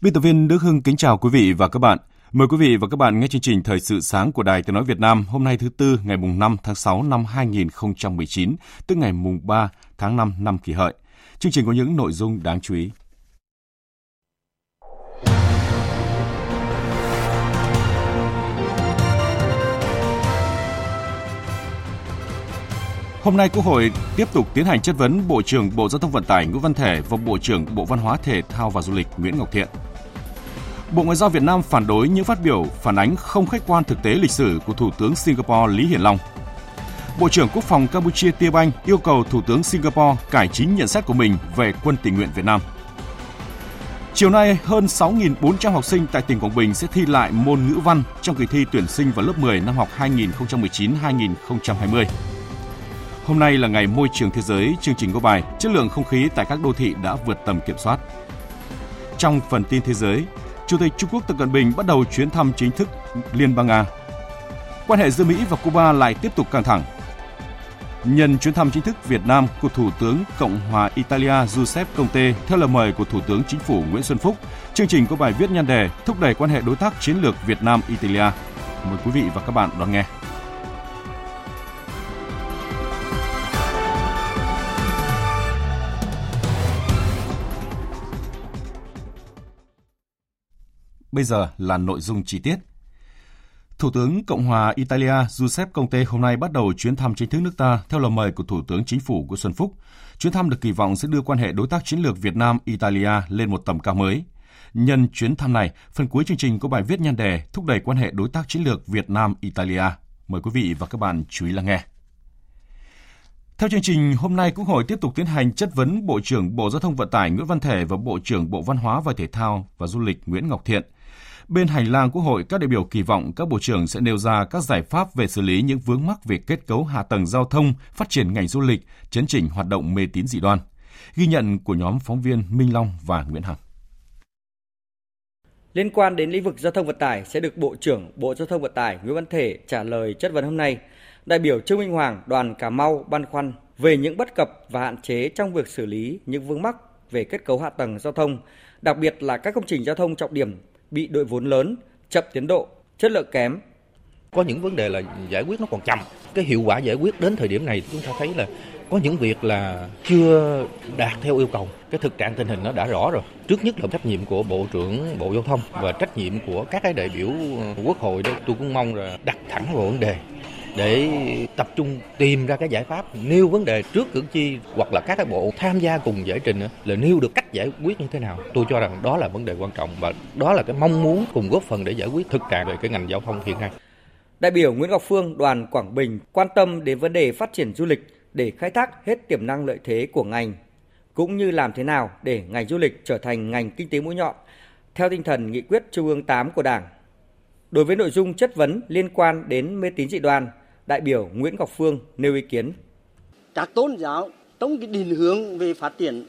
Biên tập viên Đức Hưng kính chào quý vị và các bạn. Mời quý vị và các bạn nghe chương trình Thời sự sáng của Đài Tiếng Nói Việt Nam hôm nay thứ Tư ngày mùng 5 tháng 6 năm 2019, tức ngày mùng 3 tháng 5 năm kỷ hợi. Chương trình có những nội dung đáng chú ý. Hôm nay Quốc hội tiếp tục tiến hành chất vấn Bộ trưởng Bộ Giao thông Vận tải Nguyễn Văn Thể và Bộ trưởng Bộ Văn hóa Thể thao và Du lịch Nguyễn Ngọc Thiện. Bộ Ngoại giao Việt Nam phản đối những phát biểu phản ánh không khách quan thực tế lịch sử của Thủ tướng Singapore Lý Hiển Long. Bộ trưởng Quốc phòng Campuchia Tia Banh yêu cầu Thủ tướng Singapore cải chính nhận xét của mình về quân tình nguyện Việt Nam. Chiều nay, hơn 6.400 học sinh tại tỉnh Quảng Bình sẽ thi lại môn ngữ văn trong kỳ thi tuyển sinh vào lớp 10 năm học 2019-2020. Hôm nay là ngày môi trường thế giới, chương trình có bài Chất lượng không khí tại các đô thị đã vượt tầm kiểm soát. Trong phần tin thế giới, Chủ tịch Trung Quốc Tập Cận Bình bắt đầu chuyến thăm chính thức Liên bang Nga. Quan hệ giữa Mỹ và Cuba lại tiếp tục căng thẳng. Nhân chuyến thăm chính thức Việt Nam của Thủ tướng Cộng hòa Italia Giuseppe Conte theo lời mời của Thủ tướng Chính phủ Nguyễn Xuân Phúc, chương trình có bài viết nhan đề thúc đẩy quan hệ đối tác chiến lược Việt Nam Italia. Mời quý vị và các bạn đón nghe. Bây giờ là nội dung chi tiết. Thủ tướng Cộng hòa Italia Giuseppe Conte hôm nay bắt đầu chuyến thăm chính thức nước ta theo lời mời của Thủ tướng Chính phủ Nguyễn Xuân Phúc. Chuyến thăm được kỳ vọng sẽ đưa quan hệ đối tác chiến lược Việt Nam-Italia lên một tầm cao mới. Nhân chuyến thăm này, phần cuối chương trình có bài viết nhan đề thúc đẩy quan hệ đối tác chiến lược Việt Nam-Italia. Mời quý vị và các bạn chú ý lắng nghe. Theo chương trình, hôm nay Quốc hội tiếp tục tiến hành chất vấn Bộ trưởng Bộ Giao thông Vận tải Nguyễn Văn Thể và Bộ trưởng Bộ Văn hóa và Thể thao và Du lịch Nguyễn Ngọc Thiện – Bên hành lang Quốc hội, các đại biểu kỳ vọng các bộ trưởng sẽ nêu ra các giải pháp về xử lý những vướng mắc về kết cấu hạ tầng giao thông, phát triển ngành du lịch, chấn chỉnh hoạt động mê tín dị đoan. Ghi nhận của nhóm phóng viên Minh Long và Nguyễn Hằng. Liên quan đến lĩnh vực giao thông vận tải sẽ được Bộ trưởng Bộ Giao thông Vận tải Nguyễn Văn Thể trả lời chất vấn hôm nay. Đại biểu Trương Minh Hoàng, đoàn Cà Mau băn khoăn về những bất cập và hạn chế trong việc xử lý những vướng mắc về kết cấu hạ tầng giao thông, đặc biệt là các công trình giao thông trọng điểm bị đội vốn lớn, chậm tiến độ, chất lượng kém. Có những vấn đề là giải quyết nó còn chậm. Cái hiệu quả giải quyết đến thời điểm này chúng ta thấy là có những việc là chưa đạt theo yêu cầu. Cái thực trạng tình hình nó đã rõ rồi. Trước nhất là trách nhiệm của Bộ trưởng Bộ Giao thông và trách nhiệm của các cái đại biểu Quốc hội đó. Tôi cũng mong là đặt thẳng vào vấn đề để tập trung tìm ra cái giải pháp nêu vấn đề trước cử tri hoặc là các cái bộ tham gia cùng giải trình là nêu được cách giải quyết như thế nào tôi cho rằng đó là vấn đề quan trọng và đó là cái mong muốn cùng góp phần để giải quyết thực trạng về cái ngành giao thông hiện nay đại biểu Nguyễn Ngọc Phương, đoàn Quảng Bình quan tâm đến vấn đề phát triển du lịch để khai thác hết tiềm năng lợi thế của ngành, cũng như làm thế nào để ngành du lịch trở thành ngành kinh tế mũi nhọn theo tinh thần nghị quyết Trung ương 8 của Đảng. Đối với nội dung chất vấn liên quan đến mê tín dị đoan, đại biểu Nguyễn Ngọc Phương nêu ý kiến. Các tôn giáo trong cái định hướng về phát triển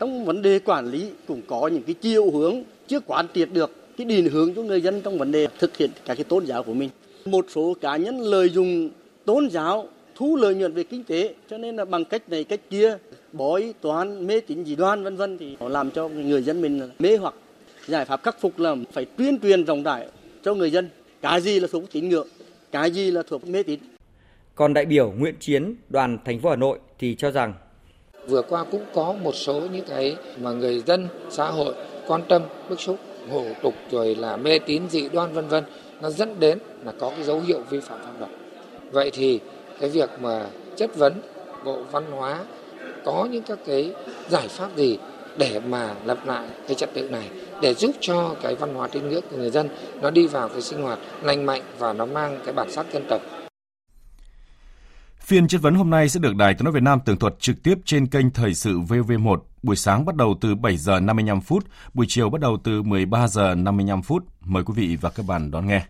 trong vấn đề quản lý cũng có những cái chiều hướng chưa quán triệt được cái định hướng cho người dân trong vấn đề thực hiện các cái tôn giáo của mình. Một số cá nhân lợi dụng tôn giáo thu lợi nhuận về kinh tế cho nên là bằng cách này cách kia bói toán mê tín dị đoan vân vân thì họ làm cho người dân mình mê hoặc giải pháp khắc phục là phải tuyên truyền rộng rãi cho người dân. Cái gì là thuộc tín ngưỡng cái gì là thuộc mê tín. Còn đại biểu Nguyễn Chiến, đoàn thành phố Hà Nội thì cho rằng vừa qua cũng có một số những cái mà người dân xã hội quan tâm bức xúc hổ tục rồi là mê tín dị đoan vân vân. Nó dẫn đến là có cái dấu hiệu vi phạm pháp luật. Vậy thì cái việc mà chất vấn bộ văn hóa có những các cái giải pháp gì để mà lập lại cái trật tự này để giúp cho cái văn hóa tín ngưỡng của người dân nó đi vào cái sinh hoạt lành mạnh và nó mang cái bản sắc dân tộc. Phiên chất vấn hôm nay sẽ được Đài Tiếng nói Việt Nam tường thuật trực tiếp trên kênh Thời sự VV1. Buổi sáng bắt đầu từ 7 giờ 55 phút, buổi chiều bắt đầu từ 13 giờ 55 phút. Mời quý vị và các bạn đón nghe.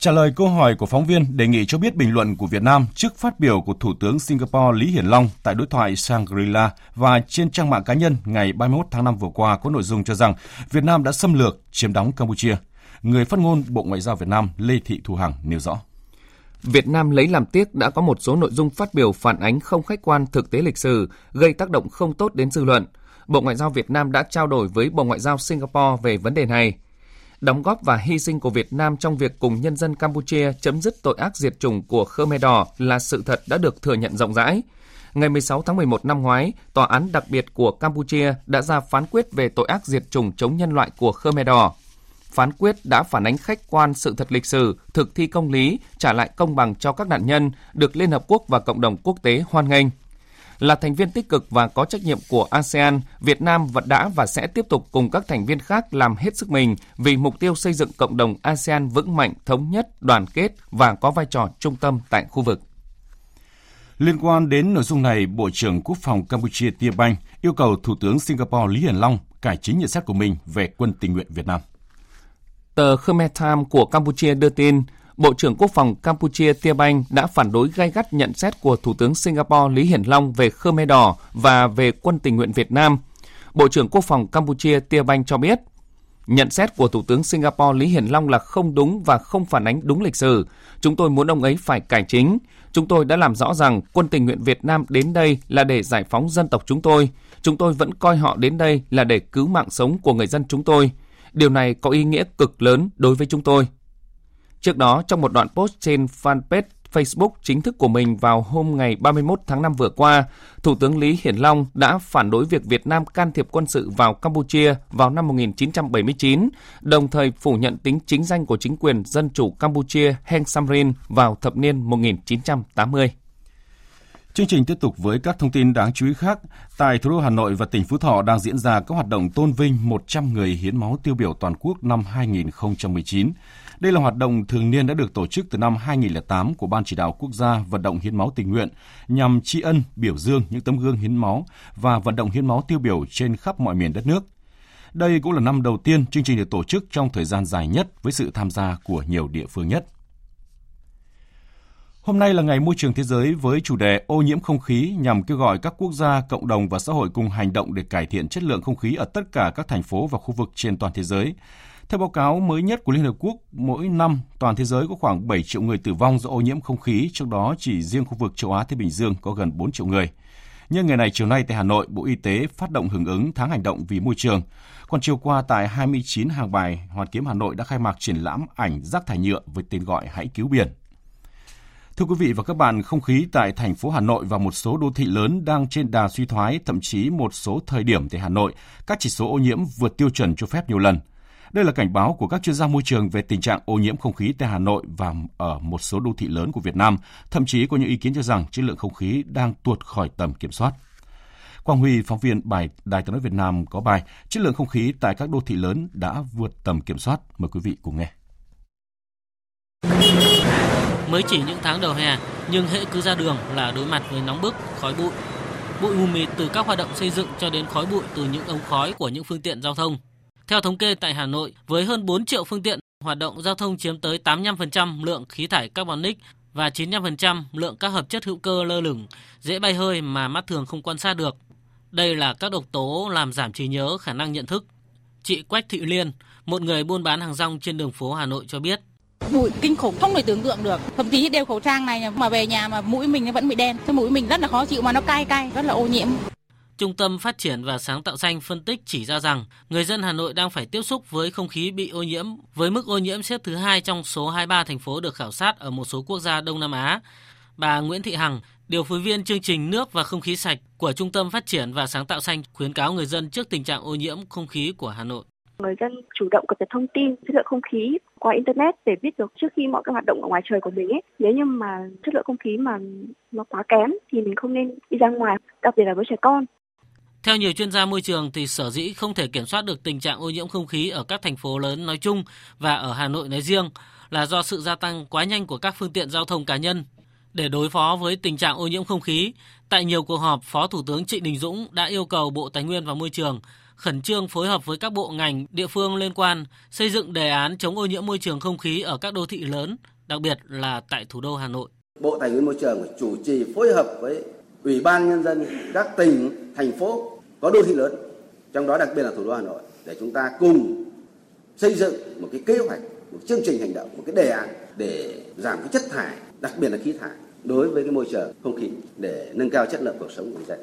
Trả lời câu hỏi của phóng viên đề nghị cho biết bình luận của Việt Nam trước phát biểu của Thủ tướng Singapore Lý Hiển Long tại đối thoại Shangri-La và trên trang mạng cá nhân ngày 31 tháng 5 vừa qua có nội dung cho rằng Việt Nam đã xâm lược, chiếm đóng Campuchia. Người phát ngôn Bộ Ngoại giao Việt Nam Lê Thị Thu Hằng nêu rõ. Việt Nam lấy làm tiếc đã có một số nội dung phát biểu phản ánh không khách quan thực tế lịch sử, gây tác động không tốt đến dư luận. Bộ Ngoại giao Việt Nam đã trao đổi với Bộ Ngoại giao Singapore về vấn đề này đóng góp và hy sinh của Việt Nam trong việc cùng nhân dân Campuchia chấm dứt tội ác diệt chủng của Khmer Đỏ là sự thật đã được thừa nhận rộng rãi. Ngày 16 tháng 11 năm ngoái, Tòa án đặc biệt của Campuchia đã ra phán quyết về tội ác diệt chủng chống nhân loại của Khmer Đỏ. Phán quyết đã phản ánh khách quan sự thật lịch sử, thực thi công lý, trả lại công bằng cho các nạn nhân, được Liên Hợp Quốc và cộng đồng quốc tế hoan nghênh. Là thành viên tích cực và có trách nhiệm của ASEAN, Việt Nam vẫn đã và sẽ tiếp tục cùng các thành viên khác làm hết sức mình vì mục tiêu xây dựng cộng đồng ASEAN vững mạnh, thống nhất, đoàn kết và có vai trò trung tâm tại khu vực. Liên quan đến nội dung này, Bộ trưởng Quốc phòng Campuchia Tia Banh yêu cầu Thủ tướng Singapore Lý Hiển Long cải chính nhận xét của mình về quân tình nguyện Việt Nam. Tờ Khmer Times của Campuchia đưa tin, Bộ trưởng Quốc phòng Campuchia Tia Banh đã phản đối gay gắt nhận xét của Thủ tướng Singapore Lý Hiển Long về Khmer Đỏ và về quân tình nguyện Việt Nam. Bộ trưởng Quốc phòng Campuchia Tia Banh cho biết, nhận xét của Thủ tướng Singapore Lý Hiển Long là không đúng và không phản ánh đúng lịch sử. Chúng tôi muốn ông ấy phải cải chính. Chúng tôi đã làm rõ rằng quân tình nguyện Việt Nam đến đây là để giải phóng dân tộc chúng tôi. Chúng tôi vẫn coi họ đến đây là để cứu mạng sống của người dân chúng tôi. Điều này có ý nghĩa cực lớn đối với chúng tôi. Trước đó, trong một đoạn post trên fanpage Facebook chính thức của mình vào hôm ngày 31 tháng 5 vừa qua, Thủ tướng Lý Hiển Long đã phản đối việc Việt Nam can thiệp quân sự vào Campuchia vào năm 1979, đồng thời phủ nhận tính chính danh của chính quyền Dân chủ Campuchia Heng Samrin vào thập niên 1980. Chương trình tiếp tục với các thông tin đáng chú ý khác. Tại thủ đô Hà Nội và tỉnh Phú Thọ đang diễn ra các hoạt động tôn vinh 100 người hiến máu tiêu biểu toàn quốc năm 2019. Đây là hoạt động thường niên đã được tổ chức từ năm 2008 của Ban chỉ đạo quốc gia vận động hiến máu tình nguyện nhằm tri ân, biểu dương những tấm gương hiến máu và vận động hiến máu tiêu biểu trên khắp mọi miền đất nước. Đây cũng là năm đầu tiên chương trình được tổ chức trong thời gian dài nhất với sự tham gia của nhiều địa phương nhất. Hôm nay là ngày môi trường thế giới với chủ đề ô nhiễm không khí nhằm kêu gọi các quốc gia, cộng đồng và xã hội cùng hành động để cải thiện chất lượng không khí ở tất cả các thành phố và khu vực trên toàn thế giới. Theo báo cáo mới nhất của Liên Hợp Quốc, mỗi năm toàn thế giới có khoảng 7 triệu người tử vong do ô nhiễm không khí, trong đó chỉ riêng khu vực châu Á Thái Bình Dương có gần 4 triệu người. Nhân ngày này chiều nay tại Hà Nội, Bộ Y tế phát động hưởng ứng tháng hành động vì môi trường. Còn chiều qua tại 29 hàng bài, Hoàn Kiếm Hà Nội đã khai mạc triển lãm ảnh rác thải nhựa với tên gọi Hãy cứu biển. Thưa quý vị và các bạn, không khí tại thành phố Hà Nội và một số đô thị lớn đang trên đà suy thoái, thậm chí một số thời điểm tại Hà Nội, các chỉ số ô nhiễm vượt tiêu chuẩn cho phép nhiều lần. Đây là cảnh báo của các chuyên gia môi trường về tình trạng ô nhiễm không khí tại Hà Nội và ở một số đô thị lớn của Việt Nam. Thậm chí có những ý kiến cho rằng chất lượng không khí đang tuột khỏi tầm kiểm soát. Quang Huy, phóng viên bài Đài tiếng nói Việt Nam có bài Chất lượng không khí tại các đô thị lớn đã vượt tầm kiểm soát. Mời quý vị cùng nghe. Mới chỉ những tháng đầu hè, nhưng hệ cứ ra đường là đối mặt với nóng bức, khói bụi. Bụi mù mịt từ các hoạt động xây dựng cho đến khói bụi từ những ống khói của những phương tiện giao thông. Theo thống kê tại Hà Nội, với hơn 4 triệu phương tiện, hoạt động giao thông chiếm tới 85% lượng khí thải carbonic và 95% lượng các hợp chất hữu cơ lơ lửng, dễ bay hơi mà mắt thường không quan sát được. Đây là các độc tố làm giảm trí nhớ, khả năng nhận thức. Chị Quách Thị Liên, một người buôn bán hàng rong trên đường phố Hà Nội cho biết. Bụi kinh khủng không thể tưởng tượng được. Thậm chí đeo khẩu trang này mà về nhà mà mũi mình vẫn bị đen. Cái mũi mình rất là khó chịu mà nó cay cay, rất là ô nhiễm. Trung tâm Phát triển và Sáng tạo xanh phân tích chỉ ra rằng người dân Hà Nội đang phải tiếp xúc với không khí bị ô nhiễm với mức ô nhiễm xếp thứ hai trong số 23 thành phố được khảo sát ở một số quốc gia Đông Nam Á. Bà Nguyễn Thị Hằng, điều phối viên chương trình nước và không khí sạch của Trung tâm Phát triển và Sáng tạo xanh khuyến cáo người dân trước tình trạng ô nhiễm không khí của Hà Nội Người dân chủ động cập nhật thông tin chất lượng không khí qua internet để biết được trước khi mọi cái hoạt động ở ngoài trời của mình ấy. Nếu như mà chất lượng không khí mà nó quá kém thì mình không nên đi ra ngoài, đặc biệt là với trẻ con. Theo nhiều chuyên gia môi trường thì sở dĩ không thể kiểm soát được tình trạng ô nhiễm không khí ở các thành phố lớn nói chung và ở Hà Nội nói riêng là do sự gia tăng quá nhanh của các phương tiện giao thông cá nhân. Để đối phó với tình trạng ô nhiễm không khí, tại nhiều cuộc họp, Phó Thủ tướng Trịnh Đình Dũng đã yêu cầu Bộ Tài nguyên và Môi trường khẩn trương phối hợp với các bộ ngành, địa phương liên quan xây dựng đề án chống ô nhiễm môi trường không khí ở các đô thị lớn, đặc biệt là tại thủ đô Hà Nội. Bộ Tài nguyên Môi trường chủ trì phối hợp với Ủy ban Nhân dân các tỉnh, thành phố có đô thị lớn, trong đó đặc biệt là thủ đô Hà Nội, để chúng ta cùng xây dựng một cái kế hoạch, một chương trình hành động, một cái đề án để giảm cái chất thải, đặc biệt là khí thải đối với cái môi trường không khí để nâng cao chất lượng cuộc sống của người dân.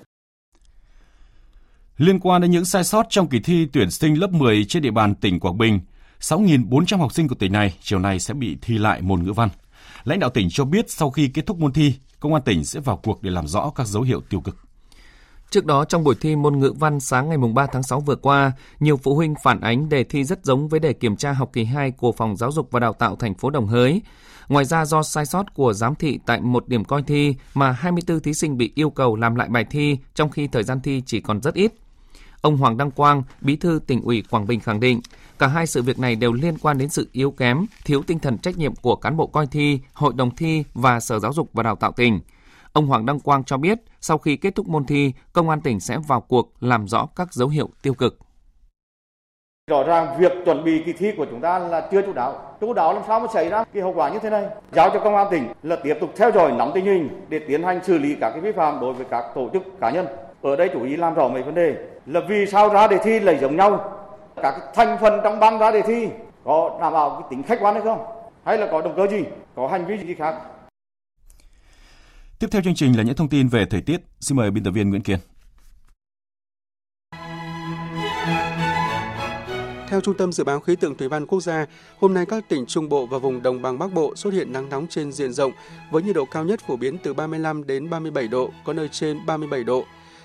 Liên quan đến những sai sót trong kỳ thi tuyển sinh lớp 10 trên địa bàn tỉnh Quảng Bình, 6.400 học sinh của tỉnh này chiều nay sẽ bị thi lại môn ngữ văn. Lãnh đạo tỉnh cho biết sau khi kết thúc môn thi, công an tỉnh sẽ vào cuộc để làm rõ các dấu hiệu tiêu cực. Trước đó, trong buổi thi môn ngữ văn sáng ngày 3 tháng 6 vừa qua, nhiều phụ huynh phản ánh đề thi rất giống với đề kiểm tra học kỳ 2 của Phòng Giáo dục và Đào tạo thành phố Đồng Hới. Ngoài ra, do sai sót của giám thị tại một điểm coi thi mà 24 thí sinh bị yêu cầu làm lại bài thi trong khi thời gian thi chỉ còn rất ít. Ông Hoàng Đăng Quang, Bí thư tỉnh ủy Quảng Bình khẳng định, cả hai sự việc này đều liên quan đến sự yếu kém, thiếu tinh thần trách nhiệm của cán bộ coi thi, hội đồng thi và Sở Giáo dục và Đào tạo tỉnh. Ông Hoàng Đăng Quang cho biết, sau khi kết thúc môn thi, Công an tỉnh sẽ vào cuộc làm rõ các dấu hiệu tiêu cực. Rõ ràng việc chuẩn bị kỳ thi của chúng ta là chưa chú đáo. Chú đáo làm sao mà xảy ra cái hậu quả như thế này? Giao cho công an tỉnh là tiếp tục theo dõi nắm tình hình để tiến hành xử lý các cái vi phạm đối với các tổ chức cá nhân. Ở đây chủ ý làm rõ mấy vấn đề là vì sao ra đề thi lại giống nhau? Các thành phần trong ban ra đề thi có đảm bảo cái tính khách quan hay không? Hay là có động cơ gì? Có hành vi gì khác? Tiếp theo chương trình là những thông tin về thời tiết. Xin mời biên tập viên Nguyễn Kiên. Theo Trung tâm Dự báo Khí tượng Thủy văn Quốc gia, hôm nay các tỉnh Trung Bộ và vùng Đồng bằng Bắc Bộ xuất hiện nắng nóng trên diện rộng với nhiệt độ cao nhất phổ biến từ 35 đến 37 độ, có nơi trên 37 độ.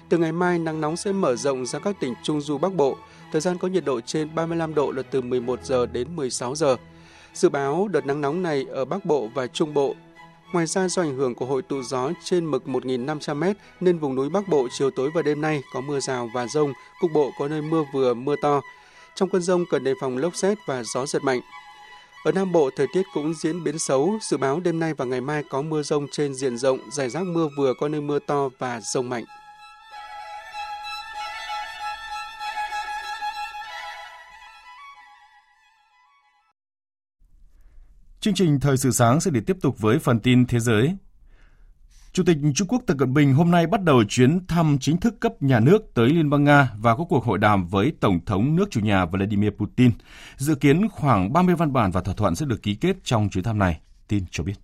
Từ ngày mai, nắng nóng sẽ mở rộng ra các tỉnh Trung Du Bắc Bộ. Thời gian có nhiệt độ trên 35 độ là từ 11 giờ đến 16 giờ. Dự báo đợt nắng nóng này ở Bắc Bộ và Trung Bộ Ngoài ra do ảnh hưởng của hội tụ gió trên mực 1.500m nên vùng núi Bắc Bộ chiều tối và đêm nay có mưa rào và rông, cục bộ có nơi mưa vừa mưa to. Trong cơn rông cần đề phòng lốc xét và gió giật mạnh. Ở Nam Bộ, thời tiết cũng diễn biến xấu, dự báo đêm nay và ngày mai có mưa rông trên diện rộng, rải rác mưa vừa có nơi mưa to và rông mạnh. Chương trình Thời sự sáng sẽ được tiếp tục với phần tin thế giới. Chủ tịch Trung Quốc Tập Cận Bình hôm nay bắt đầu chuyến thăm chính thức cấp nhà nước tới Liên bang Nga và có cuộc hội đàm với Tổng thống nước chủ nhà Vladimir Putin. Dự kiến khoảng 30 văn bản và thỏa thuận sẽ được ký kết trong chuyến thăm này. Tin cho biết.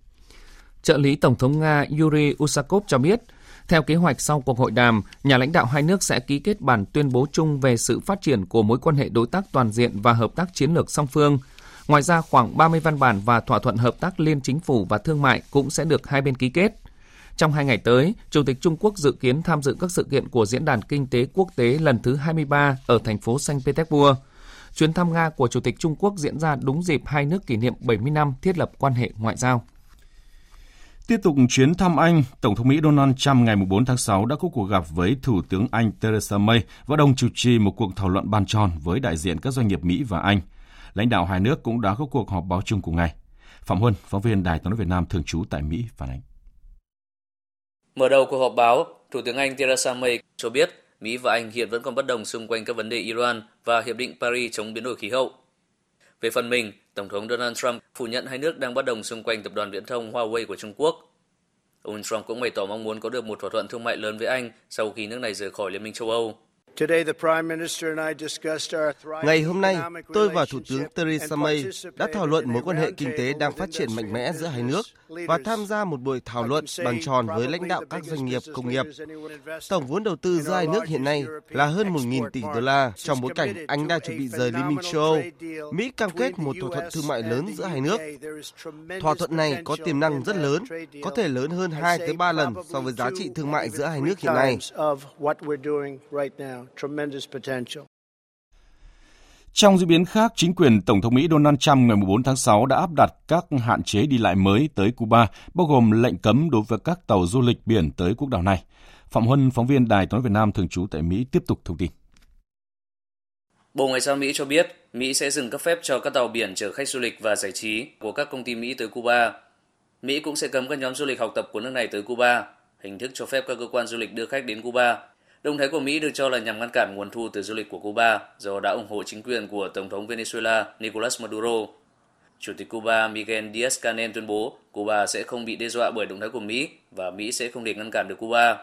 Trợ lý Tổng thống Nga Yuri Usakov cho biết, theo kế hoạch sau cuộc hội đàm, nhà lãnh đạo hai nước sẽ ký kết bản tuyên bố chung về sự phát triển của mối quan hệ đối tác toàn diện và hợp tác chiến lược song phương – Ngoài ra, khoảng 30 văn bản và thỏa thuận hợp tác liên chính phủ và thương mại cũng sẽ được hai bên ký kết. Trong hai ngày tới, Chủ tịch Trung Quốc dự kiến tham dự các sự kiện của Diễn đàn Kinh tế Quốc tế lần thứ 23 ở thành phố Saint Petersburg. Chuyến thăm Nga của Chủ tịch Trung Quốc diễn ra đúng dịp hai nước kỷ niệm 70 năm thiết lập quan hệ ngoại giao. Tiếp tục chuyến thăm Anh, Tổng thống Mỹ Donald Trump ngày 4 tháng 6 đã có cuộc gặp với Thủ tướng Anh Theresa May và đồng chủ trì một cuộc thảo luận bàn tròn với đại diện các doanh nghiệp Mỹ và Anh – lãnh đạo hai nước cũng đã có cuộc họp báo chung cùng ngày. Phạm Huân, phóng viên Đài tiếng nói Việt Nam thường trú tại Mỹ phản ánh. Mở đầu cuộc họp báo, Thủ tướng Anh Theresa May cho biết Mỹ và Anh hiện vẫn còn bất đồng xung quanh các vấn đề Iran và Hiệp định Paris chống biến đổi khí hậu. Về phần mình, Tổng thống Donald Trump phủ nhận hai nước đang bất đồng xung quanh tập đoàn viễn thông Huawei của Trung Quốc. Ông Trump cũng bày tỏ mong muốn có được một thỏa thuận thương mại lớn với Anh sau khi nước này rời khỏi Liên minh châu Âu. Ngày hôm nay, tôi và Thủ tướng Theresa May đã thảo luận mối quan hệ kinh tế đang phát triển mạnh mẽ giữa hai nước và tham gia một buổi thảo luận bàn tròn với lãnh đạo các doanh nghiệp công nghiệp. Tổng vốn đầu tư giữa hai nước hiện nay là hơn 1.000 tỷ đô la trong bối cảnh Anh đang chuẩn bị rời Liên minh châu Âu. Mỹ cam kết một thỏa thuận thương mại lớn giữa hai nước. Thỏa thuận này có tiềm năng rất lớn, có thể lớn hơn 2 tới 3 lần so với giá trị thương mại giữa hai nước hiện nay. Trong diễn biến khác, chính quyền Tổng thống Mỹ Donald Trump ngày 4 tháng 6 đã áp đặt các hạn chế đi lại mới tới Cuba, bao gồm lệnh cấm đối với các tàu du lịch biển tới quốc đảo này. Phạm Huân, phóng viên Đài Tiếng Việt Nam thường trú tại Mỹ tiếp tục thông tin. Bộ Ngoại giao Mỹ cho biết Mỹ sẽ dừng cấp phép cho các tàu biển chở khách du lịch và giải trí của các công ty Mỹ tới Cuba. Mỹ cũng sẽ cấm các nhóm du lịch học tập của nước này tới Cuba, hình thức cho phép các cơ quan du lịch đưa khách đến Cuba. Động thái của Mỹ được cho là nhằm ngăn cản nguồn thu từ du lịch của Cuba, do đã ủng hộ chính quyền của Tổng thống Venezuela Nicolas Maduro. Chủ tịch Cuba Miguel Díaz-Canel tuyên bố Cuba sẽ không bị đe dọa bởi động thái của Mỹ và Mỹ sẽ không thể ngăn cản được Cuba.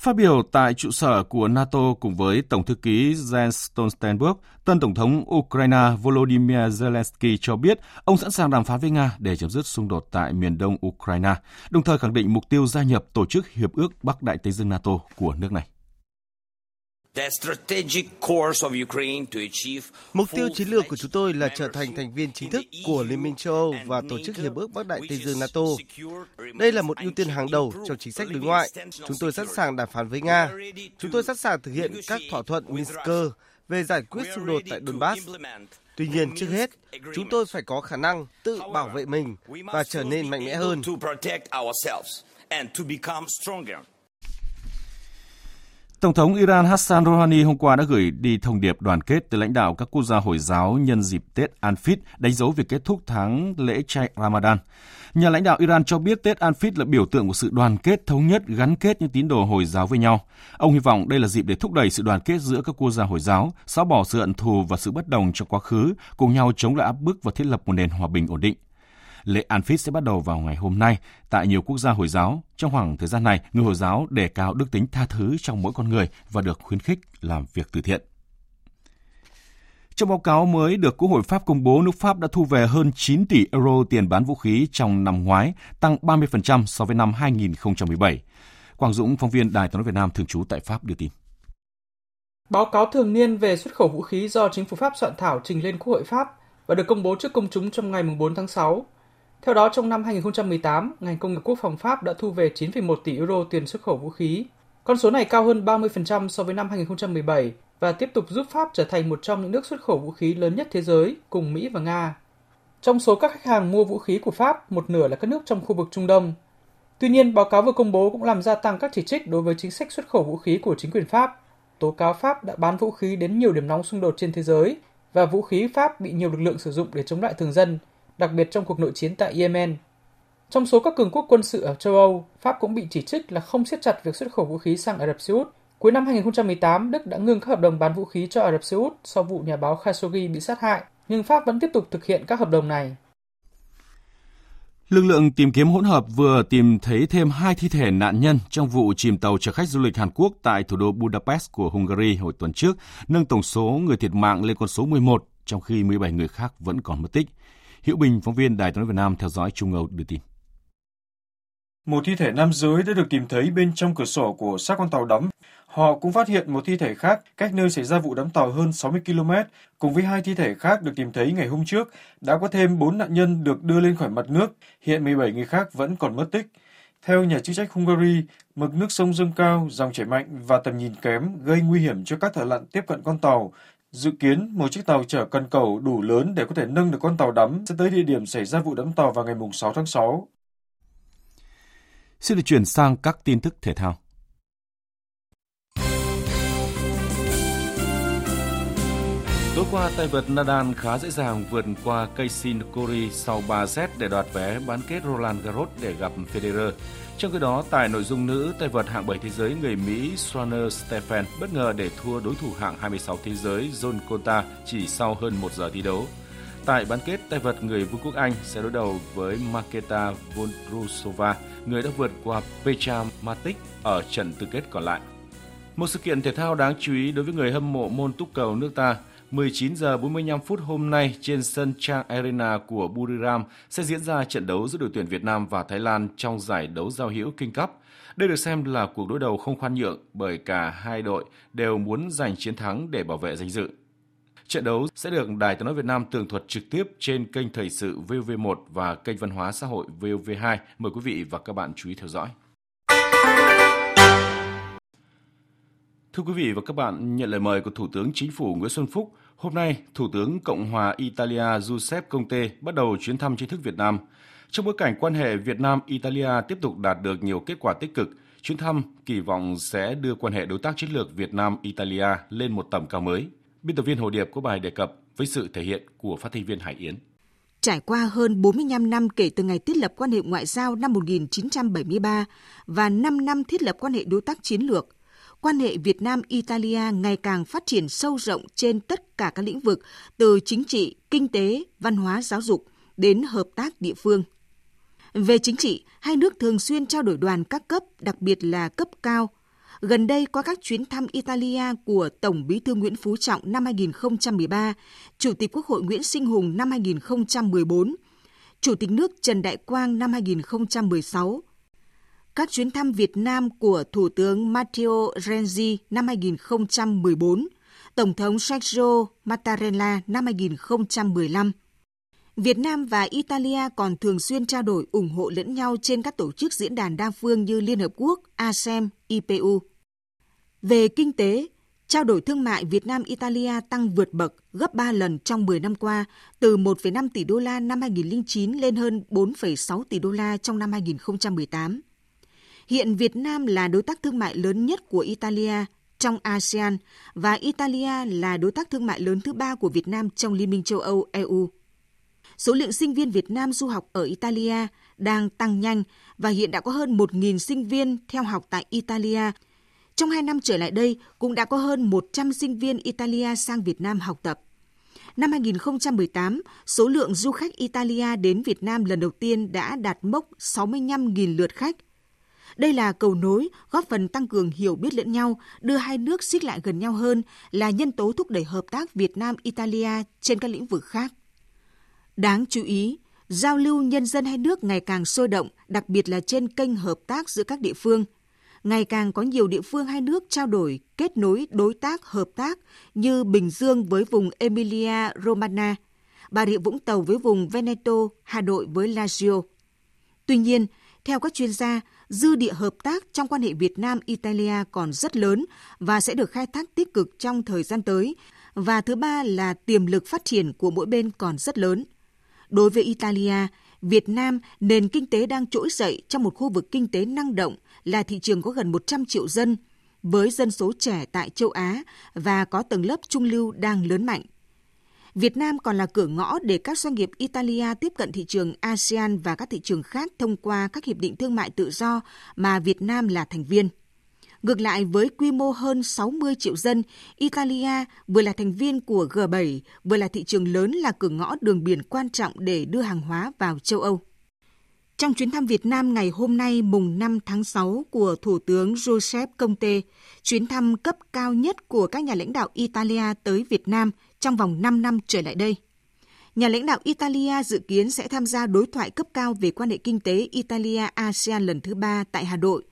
Phát biểu tại trụ sở của NATO cùng với Tổng thư ký Jens Stoltenberg, tân Tổng thống Ukraine Volodymyr Zelensky cho biết ông sẵn sàng đàm phán với Nga để chấm dứt xung đột tại miền đông Ukraine, đồng thời khẳng định mục tiêu gia nhập Tổ chức Hiệp ước Bắc Đại Tây Dương NATO của nước này. Mục tiêu chiến lược của chúng tôi là trở thành thành viên chính thức của Liên minh châu Âu và Tổ chức Hiệp ước Bắc Đại Tây Dương NATO. Đây là một ưu tiên hàng đầu trong chính sách đối ngoại. Chúng tôi sẵn sàng đàm phán với Nga. Chúng tôi sẵn sàng thực hiện các thỏa thuận Minsk về giải quyết xung đột tại Donbass. Tuy nhiên, trước hết, chúng tôi phải có khả năng tự bảo vệ mình và trở nên mạnh mẽ hơn. Tổng thống Iran Hassan Rouhani hôm qua đã gửi đi thông điệp đoàn kết từ lãnh đạo các quốc gia Hồi giáo nhân dịp Tết Anfit, đánh dấu việc kết thúc tháng lễ chay Ramadan. Nhà lãnh đạo Iran cho biết Tết Anfit là biểu tượng của sự đoàn kết, thống nhất, gắn kết những tín đồ Hồi giáo với nhau. Ông hy vọng đây là dịp để thúc đẩy sự đoàn kết giữa các quốc gia Hồi giáo, xóa bỏ sự hận thù và sự bất đồng trong quá khứ, cùng nhau chống lại áp bức và thiết lập một nền hòa bình ổn định. Lễ Anfit sẽ bắt đầu vào ngày hôm nay tại nhiều quốc gia Hồi giáo. Trong khoảng thời gian này, người Hồi giáo đề cao đức tính tha thứ trong mỗi con người và được khuyến khích làm việc từ thiện. Trong báo cáo mới được Quốc hội Pháp công bố, nước Pháp đã thu về hơn 9 tỷ euro tiền bán vũ khí trong năm ngoái, tăng 30% so với năm 2017. Quang Dũng, phóng viên Đài tiếng nói Việt Nam thường trú tại Pháp đưa tin. Báo cáo thường niên về xuất khẩu vũ khí do chính phủ Pháp soạn thảo trình lên Quốc hội Pháp và được công bố trước công chúng trong ngày 4 tháng 6 theo đó, trong năm 2018, ngành công nghiệp quốc phòng Pháp đã thu về 9,1 tỷ euro tiền xuất khẩu vũ khí. Con số này cao hơn 30% so với năm 2017 và tiếp tục giúp Pháp trở thành một trong những nước xuất khẩu vũ khí lớn nhất thế giới cùng Mỹ và Nga. Trong số các khách hàng mua vũ khí của Pháp, một nửa là các nước trong khu vực Trung Đông. Tuy nhiên, báo cáo vừa công bố cũng làm gia tăng các chỉ trích đối với chính sách xuất khẩu vũ khí của chính quyền Pháp. Tố cáo Pháp đã bán vũ khí đến nhiều điểm nóng xung đột trên thế giới và vũ khí Pháp bị nhiều lực lượng sử dụng để chống lại thường dân, đặc biệt trong cuộc nội chiến tại Yemen. Trong số các cường quốc quân sự ở châu Âu, Pháp cũng bị chỉ trích là không siết chặt việc xuất khẩu vũ khí sang Ả Rập Xê Út. Cuối năm 2018, Đức đã ngừng các hợp đồng bán vũ khí cho Ả Rập Xê Út sau vụ nhà báo Khashoggi bị sát hại, nhưng Pháp vẫn tiếp tục thực hiện các hợp đồng này. Lực lượng tìm kiếm hỗn hợp vừa tìm thấy thêm hai thi thể nạn nhân trong vụ chìm tàu chở khách du lịch Hàn Quốc tại thủ đô Budapest của Hungary hồi tuần trước, nâng tổng số người thiệt mạng lên con số 11, trong khi 17 người khác vẫn còn mất tích. Hữu Bình, phóng viên Đài tiếng nói Việt Nam theo dõi Trung Âu đưa tin. Một thi thể nam giới đã được tìm thấy bên trong cửa sổ của xác con tàu đắm. Họ cũng phát hiện một thi thể khác cách nơi xảy ra vụ đắm tàu hơn 60 km, cùng với hai thi thể khác được tìm thấy ngày hôm trước. Đã có thêm 4 nạn nhân được đưa lên khỏi mặt nước, hiện 17 người khác vẫn còn mất tích. Theo nhà chức trách Hungary, mực nước sông dâng cao, dòng chảy mạnh và tầm nhìn kém gây nguy hiểm cho các thợ lặn tiếp cận con tàu, Dự kiến, một chiếc tàu chở cần cầu đủ lớn để có thể nâng được con tàu đắm sẽ tới địa điểm xảy ra vụ đắm tàu vào ngày 6 tháng 6. Xin được chuyển sang các tin tức thể thao. Tối qua, tay vợt Nadal khá dễ dàng vượt qua Casey Nokori sau 3 set để đoạt vé bán kết Roland Garros để gặp Federer. Trong khi đó, tại nội dung nữ, tay vợt hạng 7 thế giới người Mỹ Swanner Stephen bất ngờ để thua đối thủ hạng 26 thế giới John Conta chỉ sau hơn 1 giờ thi đấu. Tại bán kết, tay vợt người Vương quốc Anh sẽ đối đầu với Marketa Vondrousova, người đã vượt qua Petra Matic ở trận tứ kết còn lại. Một sự kiện thể thao đáng chú ý đối với người hâm mộ môn túc cầu nước ta – 19 giờ 45 phút hôm nay trên sân Chang Arena của Buriram sẽ diễn ra trận đấu giữa đội tuyển Việt Nam và Thái Lan trong giải đấu giao hữu King Cup. Đây được xem là cuộc đối đầu không khoan nhượng bởi cả hai đội đều muốn giành chiến thắng để bảo vệ danh dự. Trận đấu sẽ được Đài Tiếng nói Việt Nam tường thuật trực tiếp trên kênh Thời sự VV1 và kênh Văn hóa xã hội VV2. Mời quý vị và các bạn chú ý theo dõi. Thưa quý vị và các bạn, nhận lời mời của Thủ tướng Chính phủ Nguyễn Xuân Phúc, hôm nay Thủ tướng Cộng hòa Italia Giuseppe Conte bắt đầu chuyến thăm chính thức Việt Nam. Trong bối cảnh quan hệ Việt Nam-Italia tiếp tục đạt được nhiều kết quả tích cực, chuyến thăm kỳ vọng sẽ đưa quan hệ đối tác chiến lược Việt Nam-Italia lên một tầm cao mới. Biên tập viên Hồ Điệp có bài đề cập với sự thể hiện của phát thanh viên Hải Yến. Trải qua hơn 45 năm kể từ ngày thiết lập quan hệ ngoại giao năm 1973 và 5 năm thiết lập quan hệ đối tác chiến lược, quan hệ Việt Nam-Italia ngày càng phát triển sâu rộng trên tất cả các lĩnh vực từ chính trị, kinh tế, văn hóa, giáo dục đến hợp tác địa phương. Về chính trị, hai nước thường xuyên trao đổi đoàn các cấp, đặc biệt là cấp cao. Gần đây qua các chuyến thăm Italia của Tổng Bí thư Nguyễn Phú Trọng năm 2013, Chủ tịch Quốc hội Nguyễn Sinh Hùng năm 2014, Chủ tịch nước Trần Đại Quang năm 2016, các chuyến thăm Việt Nam của Thủ tướng Matteo Renzi năm 2014, Tổng thống Sergio Mattarella năm 2015. Việt Nam và Italia còn thường xuyên trao đổi ủng hộ lẫn nhau trên các tổ chức diễn đàn đa phương như Liên Hợp Quốc, ASEM, IPU. Về kinh tế, trao đổi thương mại Việt Nam-Italia tăng vượt bậc gấp 3 lần trong 10 năm qua, từ 1,5 tỷ đô la năm 2009 lên hơn 4,6 tỷ đô la trong năm 2018. Hiện Việt Nam là đối tác thương mại lớn nhất của Italia trong ASEAN và Italia là đối tác thương mại lớn thứ ba của Việt Nam trong Liên minh châu Âu EU. Số lượng sinh viên Việt Nam du học ở Italia đang tăng nhanh và hiện đã có hơn 1.000 sinh viên theo học tại Italia. Trong hai năm trở lại đây, cũng đã có hơn 100 sinh viên Italia sang Việt Nam học tập. Năm 2018, số lượng du khách Italia đến Việt Nam lần đầu tiên đã đạt mốc 65.000 lượt khách – đây là cầu nối góp phần tăng cường hiểu biết lẫn nhau, đưa hai nước xích lại gần nhau hơn là nhân tố thúc đẩy hợp tác Việt Nam Italia trên các lĩnh vực khác. Đáng chú ý, giao lưu nhân dân hai nước ngày càng sôi động, đặc biệt là trên kênh hợp tác giữa các địa phương. Ngày càng có nhiều địa phương hai nước trao đổi, kết nối đối tác hợp tác như Bình Dương với vùng Emilia Romagna, Bà Rịa Vũng Tàu với vùng Veneto, Hà Nội với Lazio. Tuy nhiên, theo các chuyên gia, dư địa hợp tác trong quan hệ Việt Nam-Italia còn rất lớn và sẽ được khai thác tích cực trong thời gian tới. Và thứ ba là tiềm lực phát triển của mỗi bên còn rất lớn. Đối với Italia, Việt Nam, nền kinh tế đang trỗi dậy trong một khu vực kinh tế năng động, là thị trường có gần 100 triệu dân, với dân số trẻ tại châu Á và có tầng lớp trung lưu đang lớn mạnh. Việt Nam còn là cửa ngõ để các doanh nghiệp Italia tiếp cận thị trường ASEAN và các thị trường khác thông qua các hiệp định thương mại tự do mà Việt Nam là thành viên. Ngược lại với quy mô hơn 60 triệu dân, Italia vừa là thành viên của G7, vừa là thị trường lớn là cửa ngõ đường biển quan trọng để đưa hàng hóa vào châu Âu. Trong chuyến thăm Việt Nam ngày hôm nay mùng 5 tháng 6 của Thủ tướng Giuseppe Conte, chuyến thăm cấp cao nhất của các nhà lãnh đạo Italia tới Việt Nam trong vòng 5 năm trở lại đây. Nhà lãnh đạo Italia dự kiến sẽ tham gia đối thoại cấp cao về quan hệ kinh tế Italia-ASEAN lần thứ ba tại Hà Nội.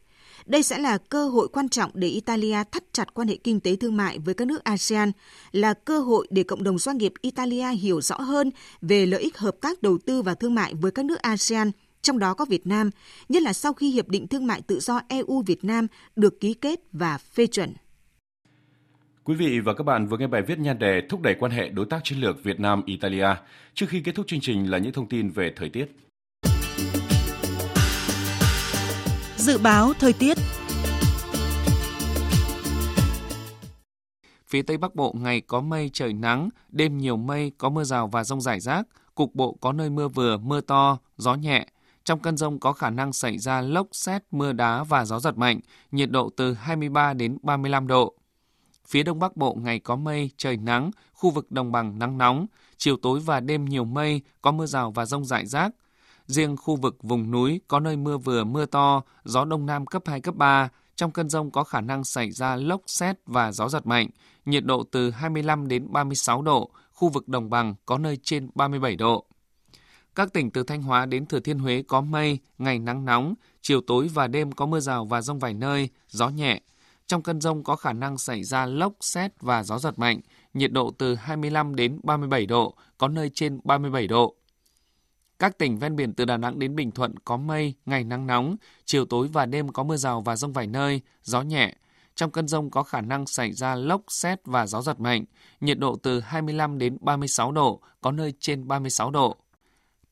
Đây sẽ là cơ hội quan trọng để Italia thắt chặt quan hệ kinh tế thương mại với các nước ASEAN, là cơ hội để cộng đồng doanh nghiệp Italia hiểu rõ hơn về lợi ích hợp tác đầu tư và thương mại với các nước ASEAN, trong đó có Việt Nam, nhất là sau khi Hiệp định Thương mại Tự do EU-Việt Nam được ký kết và phê chuẩn. Quý vị và các bạn vừa nghe bài viết nhan đề thúc đẩy quan hệ đối tác chiến lược Việt Nam Italia. Trước khi kết thúc chương trình là những thông tin về thời tiết. Dự báo thời tiết Phía Tây Bắc Bộ ngày có mây trời nắng, đêm nhiều mây, có mưa rào và rông rải rác, cục bộ có nơi mưa vừa, mưa to, gió nhẹ. Trong cơn rông có khả năng xảy ra lốc, xét, mưa đá và gió giật mạnh, nhiệt độ từ 23 đến 35 độ. Phía Đông Bắc Bộ ngày có mây, trời nắng, khu vực đồng bằng nắng nóng, chiều tối và đêm nhiều mây, có mưa rào và rông rải rác. Riêng khu vực vùng núi có nơi mưa vừa mưa to, gió đông nam cấp 2, cấp 3. Trong cơn rông có khả năng xảy ra lốc, xét và gió giật mạnh, nhiệt độ từ 25 đến 36 độ, khu vực đồng bằng có nơi trên 37 độ. Các tỉnh từ Thanh Hóa đến Thừa Thiên Huế có mây, ngày nắng nóng, chiều tối và đêm có mưa rào và rông vài nơi, gió nhẹ, trong cơn rông có khả năng xảy ra lốc, xét và gió giật mạnh, nhiệt độ từ 25 đến 37 độ, có nơi trên 37 độ. Các tỉnh ven biển từ Đà Nẵng đến Bình Thuận có mây, ngày nắng nóng, chiều tối và đêm có mưa rào và rông vài nơi, gió nhẹ. Trong cơn rông có khả năng xảy ra lốc, xét và gió giật mạnh, nhiệt độ từ 25 đến 36 độ, có nơi trên 36 độ.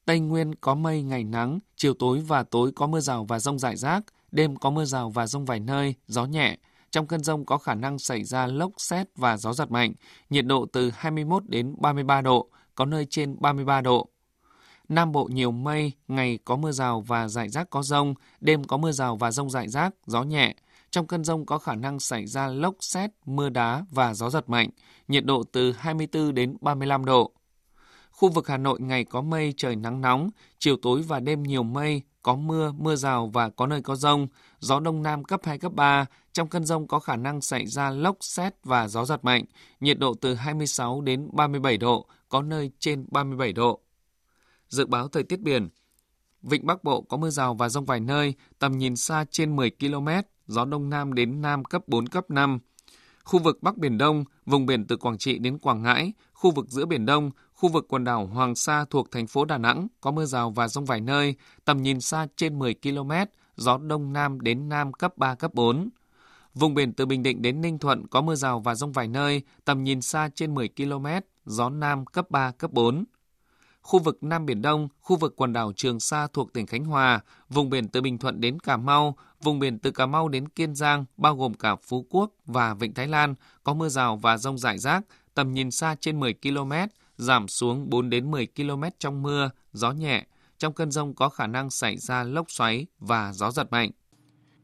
Tây Nguyên có mây, ngày nắng, chiều tối và tối có mưa rào và rông rải rác, đêm có mưa rào và rông vài nơi, gió nhẹ. Trong cơn rông có khả năng xảy ra lốc, xét và gió giật mạnh, nhiệt độ từ 21 đến 33 độ, có nơi trên 33 độ. Nam Bộ nhiều mây, ngày có mưa rào và rải rác có rông, đêm có mưa rào và rông rải rác, gió nhẹ. Trong cơn rông có khả năng xảy ra lốc xét, mưa đá và gió giật mạnh, nhiệt độ từ 24 đến 35 độ. Khu vực Hà Nội ngày có mây, trời nắng nóng, chiều tối và đêm nhiều mây, có mưa, mưa rào và có nơi có rông, gió đông nam cấp 2, cấp 3. Trong cơn rông có khả năng xảy ra lốc, xét và gió giật mạnh, nhiệt độ từ 26 đến 37 độ, có nơi trên 37 độ. Dự báo thời tiết biển Vịnh Bắc Bộ có mưa rào và rông vài nơi, tầm nhìn xa trên 10 km, gió đông nam đến nam cấp 4, cấp 5. Khu vực Bắc Biển Đông, vùng biển từ Quảng Trị đến Quảng Ngãi, khu vực giữa Biển Đông, khu vực quần đảo Hoàng Sa thuộc thành phố Đà Nẵng có mưa rào và rông vài nơi, tầm nhìn xa trên 10 km, gió đông nam đến nam cấp 3, cấp 4. Vùng biển từ Bình Định đến Ninh Thuận có mưa rào và rông vài nơi, tầm nhìn xa trên 10 km, gió nam cấp 3, cấp 4 khu vực Nam Biển Đông, khu vực quần đảo Trường Sa thuộc tỉnh Khánh Hòa, vùng biển từ Bình Thuận đến Cà Mau, vùng biển từ Cà Mau đến Kiên Giang, bao gồm cả Phú Quốc và Vịnh Thái Lan, có mưa rào và rông rải rác, tầm nhìn xa trên 10 km, giảm xuống 4 đến 10 km trong mưa, gió nhẹ. Trong cơn rông có khả năng xảy ra lốc xoáy và gió giật mạnh.